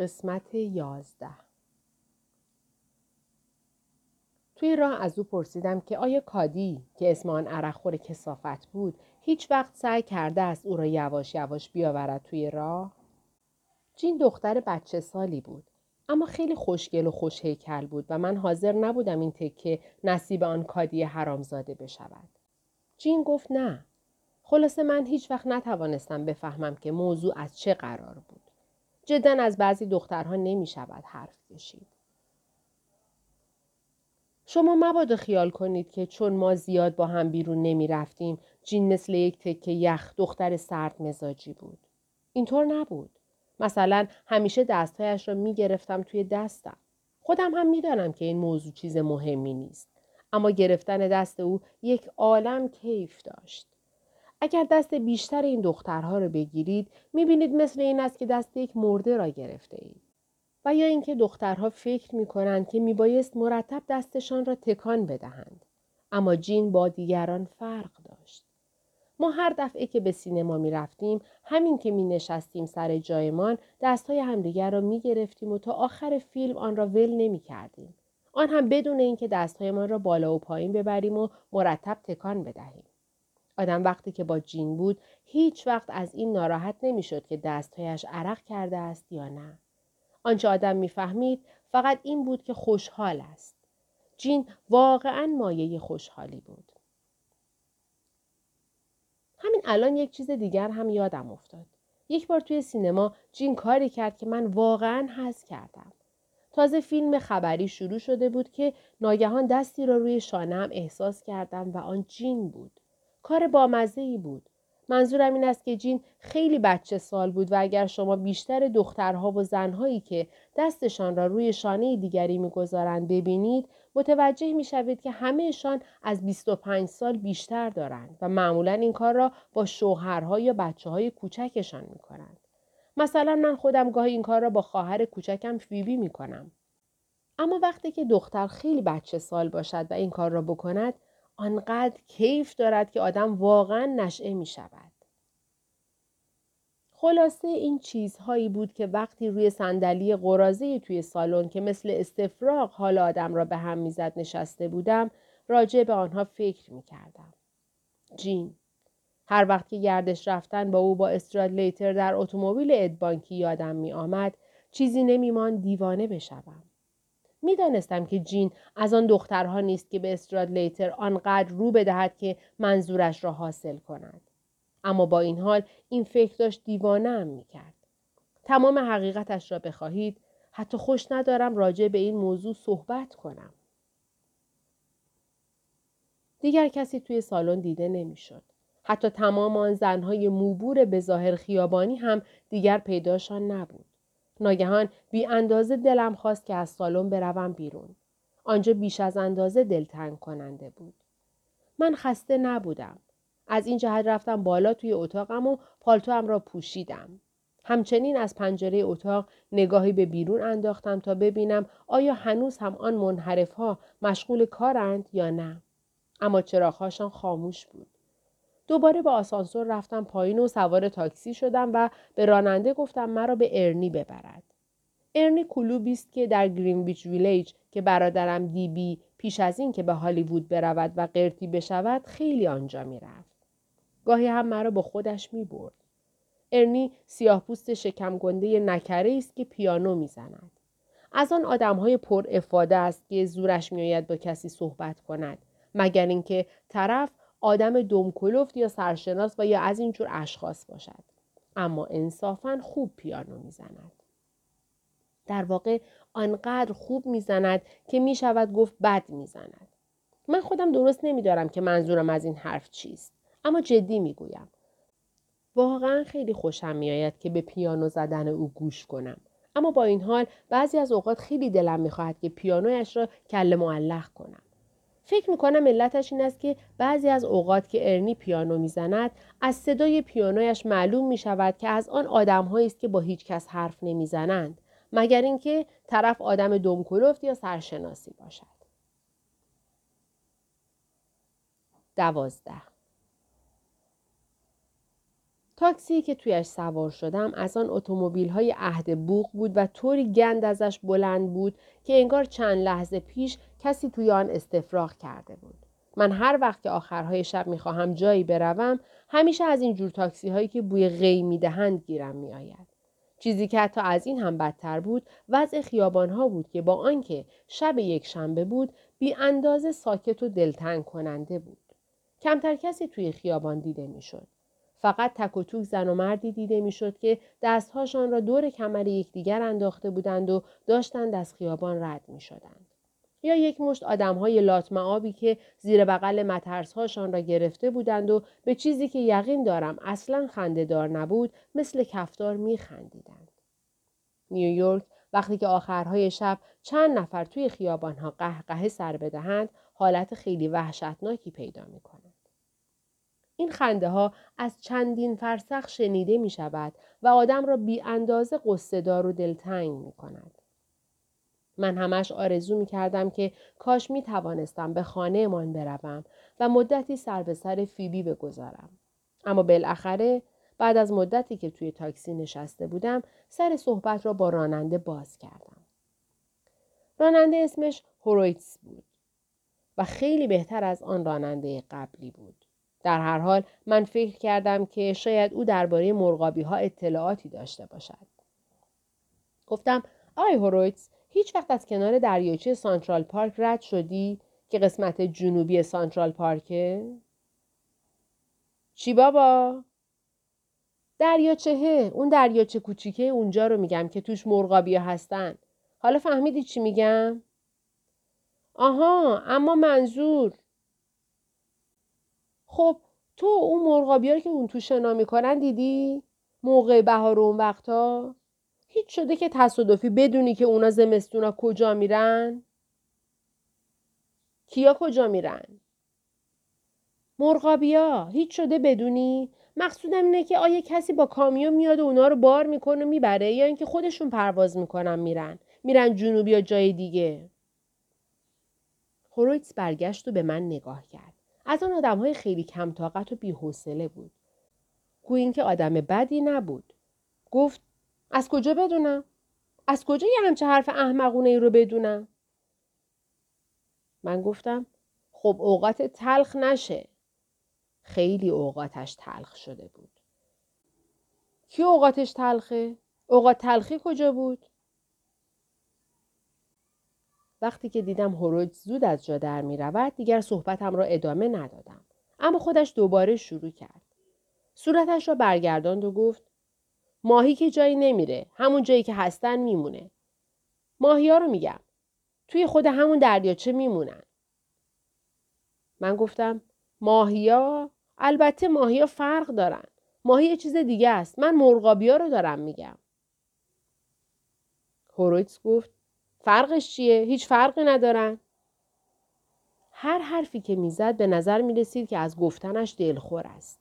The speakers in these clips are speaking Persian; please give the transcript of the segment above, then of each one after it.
قسمت یازده توی راه از او پرسیدم که آیا کادی که اسم آن عرقخور کسافت بود هیچ وقت سعی کرده است او را یواش یواش بیاورد توی راه؟ جین دختر بچه سالی بود اما خیلی خوشگل و خوش هیکل بود و من حاضر نبودم این تکه نصیب آن کادی حرامزاده بشود. جین گفت نه. خلاصه من هیچ وقت نتوانستم بفهمم که موضوع از چه قرار بود. جدا از بعضی دخترها نمی شود حرف کشید. شما مبادا خیال کنید که چون ما زیاد با هم بیرون نمی رفتیم جین مثل یک تکه یخ دختر سرد مزاجی بود. اینطور نبود. مثلا همیشه دستهایش را می گرفتم توی دستم. خودم هم می‌دانم که این موضوع چیز مهمی نیست. اما گرفتن دست او یک عالم کیف داشت. اگر دست بیشتر این دخترها را بگیرید می‌بینید مثل این است که دست یک مرده را گرفته اید. و یا اینکه دخترها فکر می کنند که می بایست مرتب دستشان را تکان بدهند. اما جین با دیگران فرق داشت. ما هر دفعه که به سینما می رفتیم همین که می نشستیم سر جایمان دستهای همدیگر را می گرفتیم و تا آخر فیلم آن را ول نمی کردیم. آن هم بدون اینکه دستهایمان را بالا و پایین ببریم و مرتب تکان بدهیم. آدم وقتی که با جین بود هیچ وقت از این ناراحت نمی‌شد که دستهایش عرق کرده است یا نه. آنچه آدم می‌فهمید فقط این بود که خوشحال است. جین واقعا مایه خوشحالی بود. همین الان یک چیز دیگر هم یادم افتاد. یک بار توی سینما جین کاری کرد که من واقعا حس کردم. تازه فیلم خبری شروع شده بود که ناگهان دستی را روی شانم احساس کردم و آن جین بود. کار بامزه ای بود. منظورم این است که جین خیلی بچه سال بود و اگر شما بیشتر دخترها و زنهایی که دستشان را روی شانه دیگری می‌گذارند ببینید متوجه می‌شوید که همهشان از 25 سال بیشتر دارند و معمولا این کار را با شوهرها یا بچه های کوچکشان می کنند. مثلا من خودم گاهی این کار را با خواهر کوچکم فیبی می کنم. اما وقتی که دختر خیلی بچه سال باشد و این کار را بکند آنقدر کیف دارد که آدم واقعا نشعه می شود. خلاصه این چیزهایی بود که وقتی روی صندلی قرازه توی سالن که مثل استفراغ حال آدم را به هم می‌زد نشسته بودم راجع به آنها فکر می کردم. جین هر وقت که گردش رفتن با او با استرادلیتر در اتومبیل ادبانکی یادم می آمد چیزی نمیمان دیوانه بشوم. می‌دانستم که جین از آن دخترها نیست که به استرادلیتر آنقدر رو بدهد که منظورش را حاصل کند. اما با این حال این فکر داشت دیوانه هم می کرد. تمام حقیقتش را بخواهید حتی خوش ندارم راجع به این موضوع صحبت کنم. دیگر کسی توی سالن دیده نمی‌شد. حتی تمام آن زنهای موبور به ظاهر خیابانی هم دیگر پیداشان نبود. ناگهان بی اندازه دلم خواست که از سالن بروم بیرون. آنجا بیش از اندازه دلتنگ کننده بود. من خسته نبودم. از این جهت رفتم بالا توی اتاقم و پالتوام را پوشیدم. همچنین از پنجره اتاق نگاهی به بیرون انداختم تا ببینم آیا هنوز هم آن منحرف ها مشغول کارند یا نه. اما چراغهاشان خاموش بود. دوباره با آسانسور رفتم پایین و سوار تاکسی شدم و به راننده گفتم مرا به ارنی ببرد. ارنی کلوبی است که در گرینویچ ویلیج که برادرم دیبی پیش از این که به هالیوود برود و قرتی بشود خیلی آنجا می‌رفت. گاهی هم مرا با خودش می برد. ارنی سیاه پوست شکم گنده نکره است که پیانو می‌زند. از آن آدم های پر افاده است که زورش میآید با کسی صحبت کند مگر اینکه طرف آدم دمکلفت یا سرشناس و یا از اینجور اشخاص باشد. اما انصافا خوب پیانو می‌زند. در واقع آنقدر خوب می‌زند که می شود گفت بد می‌زند. من خودم درست نمیدارم که منظورم از این حرف چیست اما جدی می‌گویم. واقعا خیلی خوشم میآید که به پیانو زدن او گوش کنم. اما با این حال بعضی از اوقات خیلی دلم می‌خواهد که پیانویش را کل معلق کنم. فکر می‌کنم علتش این است که بعضی از اوقات که ارنی پیانو می‌زند از صدای پیانویش معلوم می شود که از آن آدمهایی است که با هیچ کس حرف نمی‌زنند مگر اینکه طرف آدم دمکلفت یا سرشناسی باشد. دوازده تاکسی که تویش سوار شدم از آن اتومبیل های عهد بوق بود و طوری گند ازش بلند بود که انگار چند لحظه پیش کسی توی آن استفراغ کرده بود. من هر وقت که آخرهای شب می‌خواهم جایی بروم همیشه از این جور تاکسی هایی که بوی غی می‌دهند گیرم میآید. چیزی که حتی از این هم بدتر بود وضع خیابان ها بود که با آنکه شب یک شنبه بود بی اندازه ساکت و دلتنگ کننده بود. کمتر کسی توی خیابان دیده می‌شد. فقط تک و توک زن و مردی دیده می‌شد که دستهاشان را دور کمر یکدیگر انداخته بودند و داشتند از خیابان رد می شدند. یا یک مشت آدم های لاتمعابی که زیر بغل مترسهاشان را گرفته بودند و به چیزی که یقین دارم اصلا دار نبود مثل کفدار می خندیدند. نیویورک وقتی که آخرهای شب چند نفر توی خیابانها قهقه سر بدهند حالت خیلی وحشتناکی پیدا می کند. این خنده ها از چندین فرسخ شنیده می شود و آدم را بی اندازه قصدار و دلتنگ می کند. من همش آرزو می کردم که کاش می توانستم به خانه من بروم و مدتی سر به سر فیبی بگذارم. اما بالاخره بعد از مدتی که توی تاکسی نشسته بودم سر صحبت را با راننده باز کردم. راننده اسمش هورویتس بود و خیلی بهتر از آن راننده قبلی بود. در هر حال من فکر کردم که شاید او درباره مرغابی ها اطلاعاتی داشته باشد. گفتم آقای هورویتس هیچ وقت از کنار دریاچه سانترال پارک رد شدی که قسمت جنوبی سانترال پارکه؟ چی بابا؟ دریاچه اون دریاچه کوچیکه اونجا رو میگم که توش مرغابی هستن. حالا فهمیدی چی میگم؟ آها اما منظور خب تو اون مرغابی که اون تو شنا می‌کنن دیدی؟ موقع بهار اون وقتا؟ هیچ شده که تصادفی بدونی که اونا زمستونا کجا میرن؟ کیا کجا میرن؟ مرغابیا هیچ شده بدونی؟ مقصودم اینه که آیا کسی با کامیون میاد و اونا رو بار می‌کنه و می‌بره یا اینکه خودشون پرواز می‌کنن میرن میرن جنوبی یا جای دیگه هورویتس برگشت و به من نگاه کرد از آن آدم های خیلی کم طاقت و بیحوصله بود. گویی اینکه آدم بدی نبود. گفت از کجا بدونم؟ از کجا یه همچه حرف احمقونه ای رو بدونم؟ من گفتم خب اوقات تلخ نشه. خیلی اوقاتش تلخ شده بود. کی اوقاتش تلخه؟ اوقات تلخی کجا بود؟ وقتی که دیدم هوروج زود از جا در می رود دیگر صحبتم را ادامه ندادم. اما خودش دوباره شروع کرد. صورتش را برگرداند و گفت ماهی که جایی نمیره. همون جایی که هستن میمونه. ماهی ها رو میگم. توی خود همون دریاچه میمونن. من گفتم ماهیا البته ماهیا فرق دارن. ماهی یه چیز دیگه است. من مرغابیا رو دارم میگم. هورویتس گفت فرقش چیه؟ هیچ فرقی ندارن. هر حرفی که می‌زد به نظر می رسید که از گفتنش دلخور است.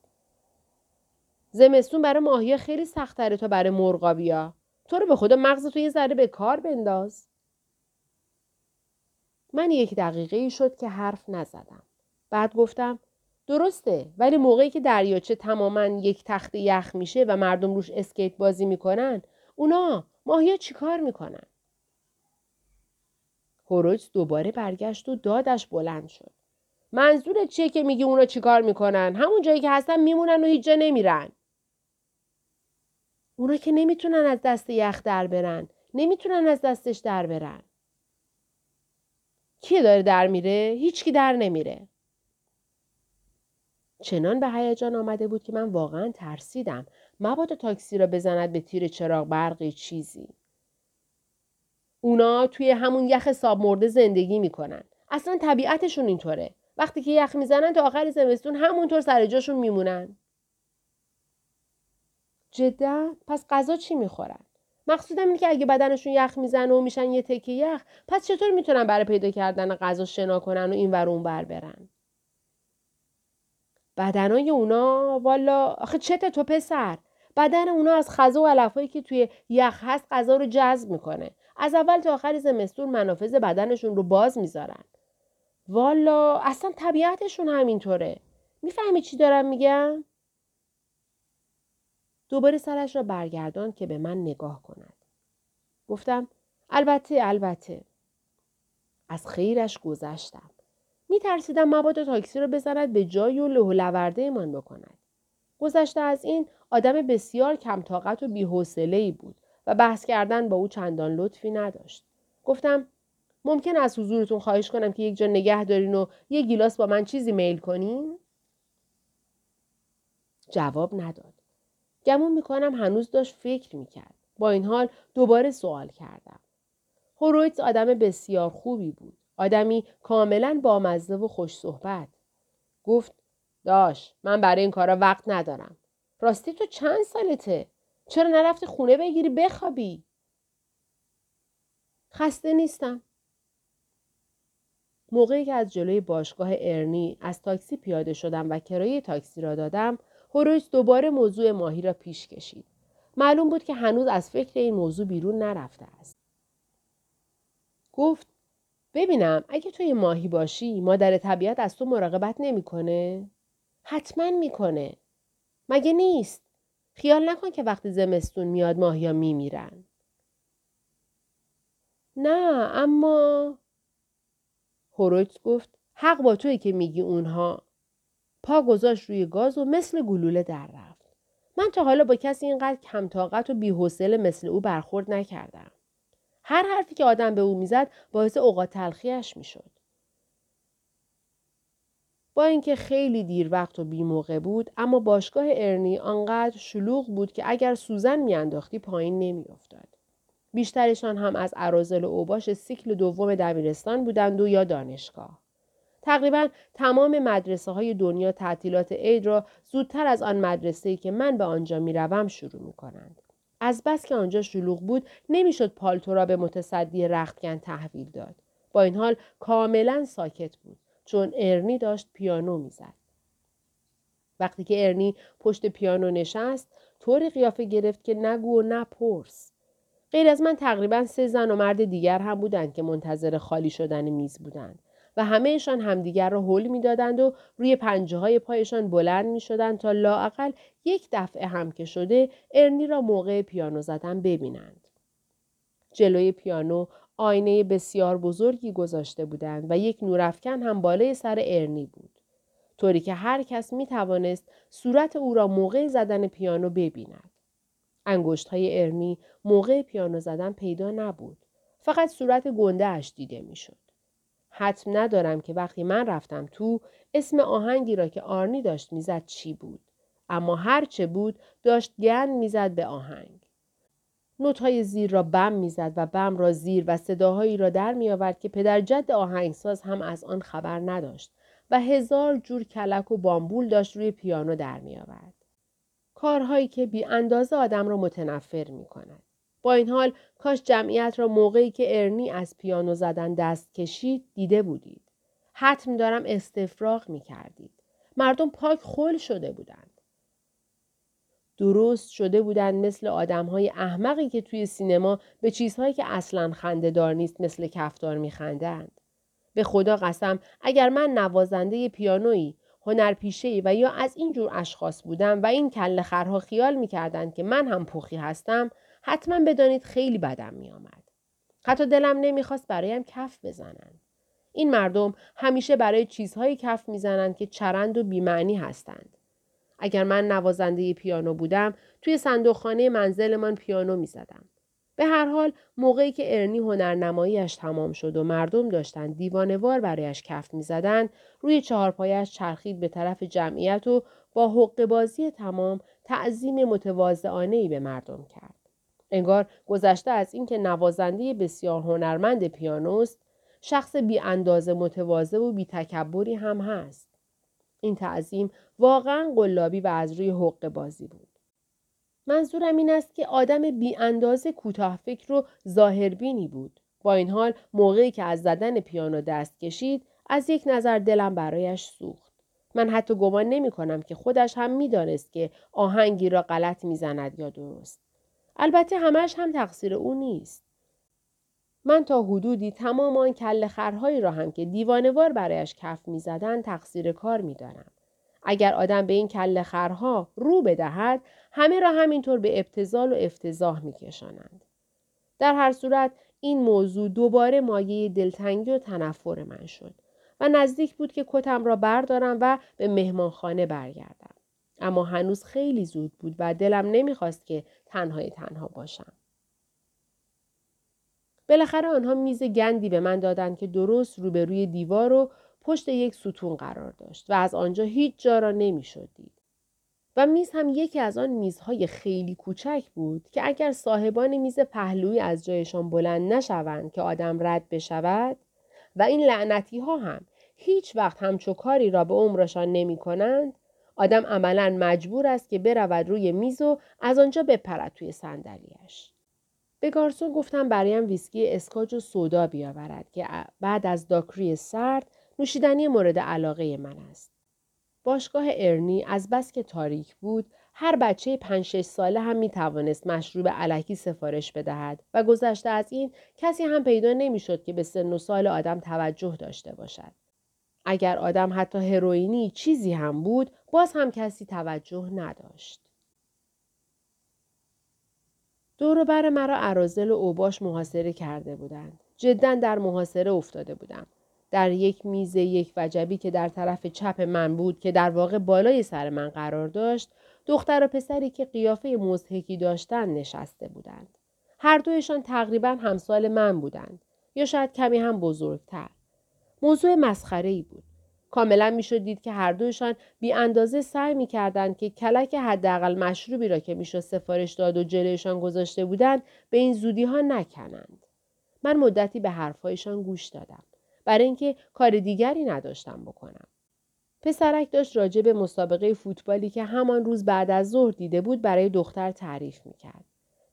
زمستون برای ماهی خیلی سختره تا برای مرغابیا. تو رو به خدا مغز تو یه ذره به کار بنداز. من یک دقیقه ای شد که حرف نزدم. بعد گفتم درسته ولی موقعی که دریاچه تماما یک تخت یخ میشه و مردم روش اسکیت بازی می‌کنن اونا ماهیا چیکار می‌کنن؟ هورویتس دوباره برگشت و دادش بلند شد. منظورت چیه که میگی اونا چیکار می‌کنن؟ همون جایی که هستن میمونن و هیچ جا نمیرن. اونا که نمی‌تونن از دست یخ در برن. نمی‌تونن از دستش در برن. کی داره در میره؟ هیچکی در نمیره. چنان به هیجان آمده بود که من واقعا ترسیدم. مبادا تاکسی را بزند به تیر چراغ برقی چیزی. اونا توی همون یخ ساب مرده زندگی می‌کنن. اصلا طبیعتشون اینطوره. وقتی که یخ می‌زنن تا آخر زمستون همونطور سر جاشون میمونن. جدا پس غذا چی می‌خورن؟ مقصودم اینه که اگه بدنشون یخ می‌زنه و میشن یه تکه یخ پس چطور می‌تونن برای پیدا کردن غذا شنا کنن و این ور اون بر برن بدنای اونا والا آخه چته تو پسر بدن اونا از خزا و علفایی که توی یخ هست غذا رو جذب می‌کنه از اول تا آخر زمستون منافذ بدنشون رو باز می‌ذارن. والا اصلا طبیعتشون همینطوره. می‌فهمی چی دارم میگم؟ دوباره سرش را برگردان که به من نگاه کند. گفتم البته البته. از خیرش گذشتم. می ترسیدم مبادا تاکسی را بزند به جای و له من بکند. گذشته از این آدم بسیار کم طاقت و بی‌حوصله‌ای بود و بحث کردن با او چندان لطفی نداشت. گفتم ممکن از حضورتون خواهش کنم که یک جا نگه دارین و یک گیلاس با من چیزی میل کنین؟ جواب نداد. گمون می‌کنم هنوز داشت فکر می‌کرد. با این حال دوباره سوال کردم. هورویتس آدم بسیار خوبی بود. آدمی کاملا بامزه و خوش صحبت. گفت داش من برای این کارا وقت ندارم. راستی تو چند سالته؟ چرا نرفتی خونه بگیری بخوابی؟ خسته نیستم. موقعی که از جلوی باشگاه ارنی از تاکسی پیاده شدم و کرایه تاکسی را دادم، هورویس دوباره موضوع ماهی را پیش کشید. معلوم بود که هنوز از فکر این موضوع بیرون نرفته است. گفت ببینم اگه توی ماهی باشی مادر طبیعت از تو مراقبت نمی‌کنه؟ حتما می‌کنه. مگه نیست؟ خیال نکن که وقتی زمستون میاد ماهیا میمیرن. نه اما هورویتس گفت حق با توی که میگی اونها. پا گذاشت روی گاز و مثل گلوله در رفت. من تا حالا با کسی اینقدر کم طاقت و بیحوصله مثل او برخورد نکردم. هر حرفی که آدم به او می‌زد باعث اوقات تلخیش می‌شد. با اینکه خیلی دیر وقت و بی موقع بود اما باشگاه ارنی آنقدر شلوغ بود که اگر سوزن میانداختی پایین نمیافتاد بیشترشان هم از عرازل و اوباش سیکل دوم دبیرستان بودند و یا دانشگاه. تقریبا تمام مدرسه های دنیا تعطیلات عید را زودتر از آن مدرسه‌ای که من به آنجا می روم شروع می کنند. از بس که آنجا شلوغ بود نمی‌شد پالتو را به متصدی رختکن تحویل داد. با این حال کاملا ساکت بود چون ارنی داشت پیانو می‌زد. وقتی که ارنی پشت پیانو نشست طوری قیافه گرفت که نگو و نپرس. غیر از من تقریبا سه زن و مرد دیگر هم بودند که منتظر خالی شدن میز بودند و همهشان همدیگر را حل می‌دادند و روی پنجه های پایشان بلند می شدند تا لااقل یک دفعه هم که شده ارنی را موقع پیانو زدن ببینند. جلوی پیانو آینه بسیار بزرگی گذاشته بودند و یک نورافکن هم بالای سر ارنی بود. طوری که هر کس می توانست صورت او را موقع زدن پیانو ببیند. انگشت های ارنی موقع پیانو زدن پیدا نبود. فقط صورت گنده اش دیده می‌شد. حتم ندارم که وقتی من رفتم تو اسم آهنگی را که آرنی داشت می‌زد چی بود. اما هر چه بود داشت گند می‌زد به آهنگ. نوتهای زیر را بم می‌زد و بم را زیر و صداهایی را در میآورد که پدر جد آهنگساز هم از آن خبر نداشت و هزار جور کلک و بامبول داشت روی پیانو در میآورد. کارهایی که بی اندازه آدم را متنفر می کند. با این حال کاش جمعیت را موقعی که ارنی از پیانو زدن دست کشید دیده بودید. حتم دارم استفراغ می کردید. مردم پاک خل شده بودند. درست شده بودند مثل آدم های احمقی که توی سینما به چیزهایی که اصلا خنده دار نیست مثل کفتار می خندند. به خدا قسم اگر من نوازنده پیانویی هنرپیشه و یا از این جور اشخاص بودم و این کل خرها خیال می‌کردند که من هم پوخی هستم حتما بدانید خیلی بدم میآمد. حتی دلم نمی‌خواست برایم کف بزنند این مردم همیشه برای چیزهایی کف می‌زنند که چرند و بیمعنی هستند. اگر من نوازنده پیانو بودم توی صندوقخانه منزلمان پیانو می‌زدم به هر حال موقعی که ارنی هنرنماییش تمام شد و مردم داشتند دیوانوار برایش کف می‌زدند روی چهارپایش چرخید به طرف جمعیت و با حق بازی تمام تعظیم متواضعانه ای به مردم کرد. انگار گذشته از اینکه نوازنده بسیار هنرمند پیانوست شخص بی اندازه متواضع و بی تکبری هم هست. این تعظیم واقعا قلابی و از روی حق بازی بود. منظورم این است که آدم بی اندازه کوتاه فکر و ظاهربینی بود. با این حال موقعی که از زدن پیانو دست کشید از یک نظر دلم برایش سوخت. من حتی گمان نمی کنم که خودش هم می دانست که آهنگی را غلط می زند یا درست. البته همش هم تقصیر او نیست. من تا حدودی تمام آن کل خرهایی را هم که دیوانوار برایش کف می زدن تقصیر کار می دانم. اگر آدم به این کله خرها رو بدهد همه را همینطور به ابتزال و افتضاح میکشانند. در هر صورت این موضوع دوباره مایه دلتنگی و تنفر من شد و نزدیک بود که کتم را بردارم و به مهمانخانه برگردم. اما هنوز خیلی زود بود و دلم نمی‌خواست که تنهای تنها باشم. بالاخره آنها میز گندی به من دادند که درست روبروی دیوار و پشت یک ستون قرار داشت و از آنجا هیچ جا را نمی‌شد دید. و میز هم یکی از آن میزهای خیلی کوچک بود که اگر صاحبان میز پهلوی از جایشان بلند نشوند که آدم رد بشود و این لعنتی ها هم هیچ وقت همچو کاری را به عمرشان نمی کنند آدم عملا مجبور است که برود روی میز و از آنجا بپرد توی صندلیاش. به گارسون گفتم برایم ویسکی اسکاج و سودا بیاورد که بعد از داکری سرد نوشیدنی مورد علاقه من است. باشگاه ارنی از بس که تاریک بود هر بچه پنج شش ساله هم می توانست مشروب علکی سفارش بدهد و گذشته از این کسی هم پیدا نمی‌شد که به سن و سال آدم توجه داشته باشد. اگر آدم حتی هروئینی چیزی هم بود باز هم کسی توجه نداشت. دور بر مرا عرازل و اوباش محاصره کرده بودند. جدا در محاصره افتاده بودم. در یک میز یک وجبی که در طرف چپ من بود که در واقع بالای سر من قرار داشت دختر و پسری که قیافه مزهکی داشتند نشسته بودند. هر دویشان تقریبا همسال من بودند یا شاید کمی هم بزرگتر. موضوع مسخره ای بود. کاملا می‌شد دید که هر دوشان بی اندازه سعی می کردند که کلک حداقل مشروبی را که می‌شد سفارش داد و جلویشان گذاشته بودند به این زودی ها نکنند. من مدتی به حرفهایشان گوش دادم. برای اینکه کار دیگری نداشتم بکنم. پسرک داشت راجع به مسابقه فوتبالی که همان روز بعد از ظهر دیده بود برای دختر تعریف می‌کرد.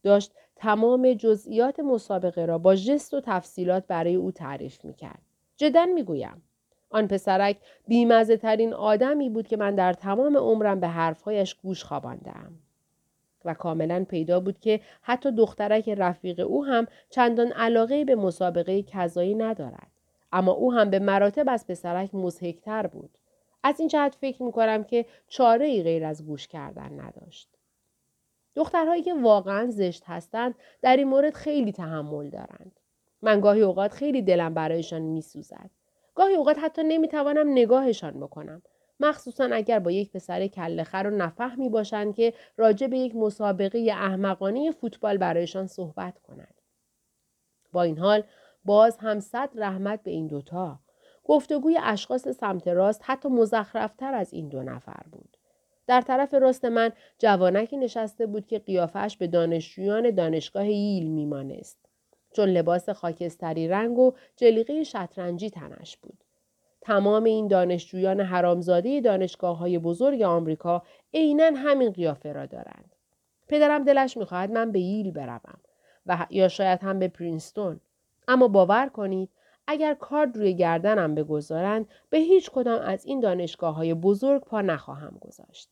داشت تمام جزئیات مسابقه را با جست و تفصیلات برای او تعریف می‌کرد. جدا می‌گویم. آن پسرک بیمزه ترین آدمی بود که من در تمام عمرم به حرفهایش گوش خواباندم. و کاملا پیدا بود که حتی دخترک رفیق او هم چندان علاقه به مسابقه کذایی ندارد. اما او هم به مراتب از پسرک مزهکتر بود. از این جهت فکر می کنم که چاره ای غیر از گوش کردن نداشت. دخترهایی که واقعا زشت هستند در این مورد خیلی تحمل دارند. من گاهی اوقات خیلی دلم برایشان میسوزد. گاهی اوقات حتی نمی‌توانم نگاهشان بکنم. مخصوصا اگر با یک پسر کلخر و نفهمی باشند که راجع به یک مسابقه احمقانه فوتبال برایشان صحبت کند. با این حال باز هم صد رحمت به این دوتا. گفتگوی اشخاص سمت راست حتی مزخرفتر از این دو نفر بود. در طرف راست من جوانکی نشسته بود که قیافش به دانشجویان دانشگاه ییل میمانست. چون لباس خاکستری رنگ و جلیقه شطرنجی تنش بود. تمام این دانشجویان حرامزاده دانشگاه های بزرگ آمریکا عینا همین قیافه را دارند. پدرم دلش می‌خواهد من به ییل بروم و یا شاید هم به پرینستون. اما باور کنید اگر کارد روی گردنم بگذارند به هیچ کدام از این دانشگاه های بزرگ پا نخواهم گذاشت.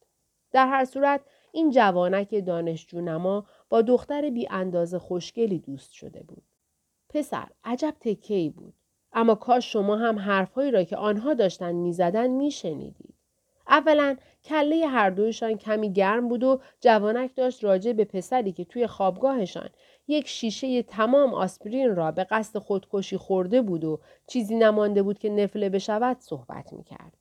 در هر صورت این جوانک دانشجو نما با دختر بی اندازه خوشگلی دوست شده بود. پسر عجب تکهی بود. اما کاش شما هم حرفهایی را که آنها داشتن می‌زدن میشنیدید. اولا کله هر دویشان کمی گرم بود و جوانک داشت راجع به پسری که توی خوابگاهشان یک شیشه تمام آسپرین را به قصد خودکشی خورده بود و چیزی نمانده بود که نفله بشود صحبت می‌کرد.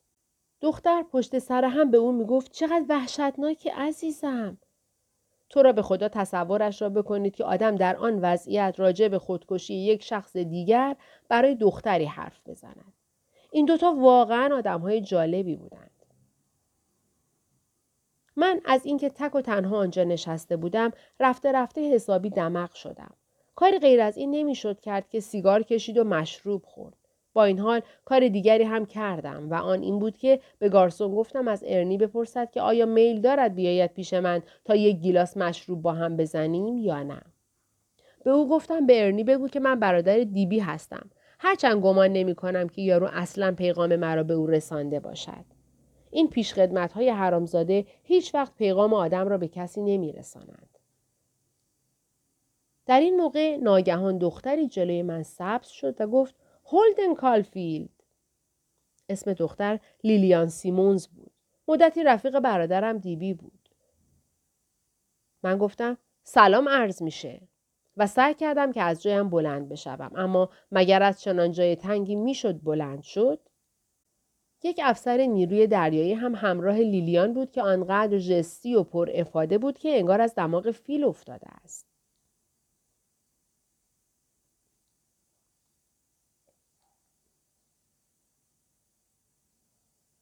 دختر پشت سر هم به او می‌گفت چقدر وحشتناکی عزیزم. تو را به خدا تصورش را بکنید که آدم در آن وضعیت راجع به خودکشی یک شخص دیگر برای دختری حرف بزند. این دوتا واقعا آدم های جالبی بودند. من از اینکه تک و تنها آنجا نشسته بودم رفته رفته حسابی دمق شدم. کاری غیر از این نمی‌شد کرد که سیگار کشید و مشروب خورد. با این حال کار دیگری هم کردم و آن این بود که به گارسون گفتم از ارنی بپرسد که آیا میل دارد بیاید پیش من تا یک گیلاس مشروب با هم بزنیم یا نه. به او گفتم به ارنی بگو که من برادر دیبی هستم. هرچند گمان نمی کنم که یارو اصلا پیغام مرا به او رسانده باشد. این پیشخدمت های حرامزاده هیچ وقت پیغام آدم را به کسی نمی رسانند. در این موقع ناگهان دختری جلوی من سبز شد و گفت هولدن کالفیلد. اسم دختر لیلیان سیمونز بود. مدتی رفیق برادرم دی‌بی بود. من گفتم سلام عرض میشه و سعی کردم که از جایم بلند بشوم اما مگر از چنان جای تنگی می‌شد بلند شد یک افسر نیروی دریایی هم همراه لیلیان بود که آنقدر ژستی و پر افاده بود که انگار از دماغ فیل افتاده است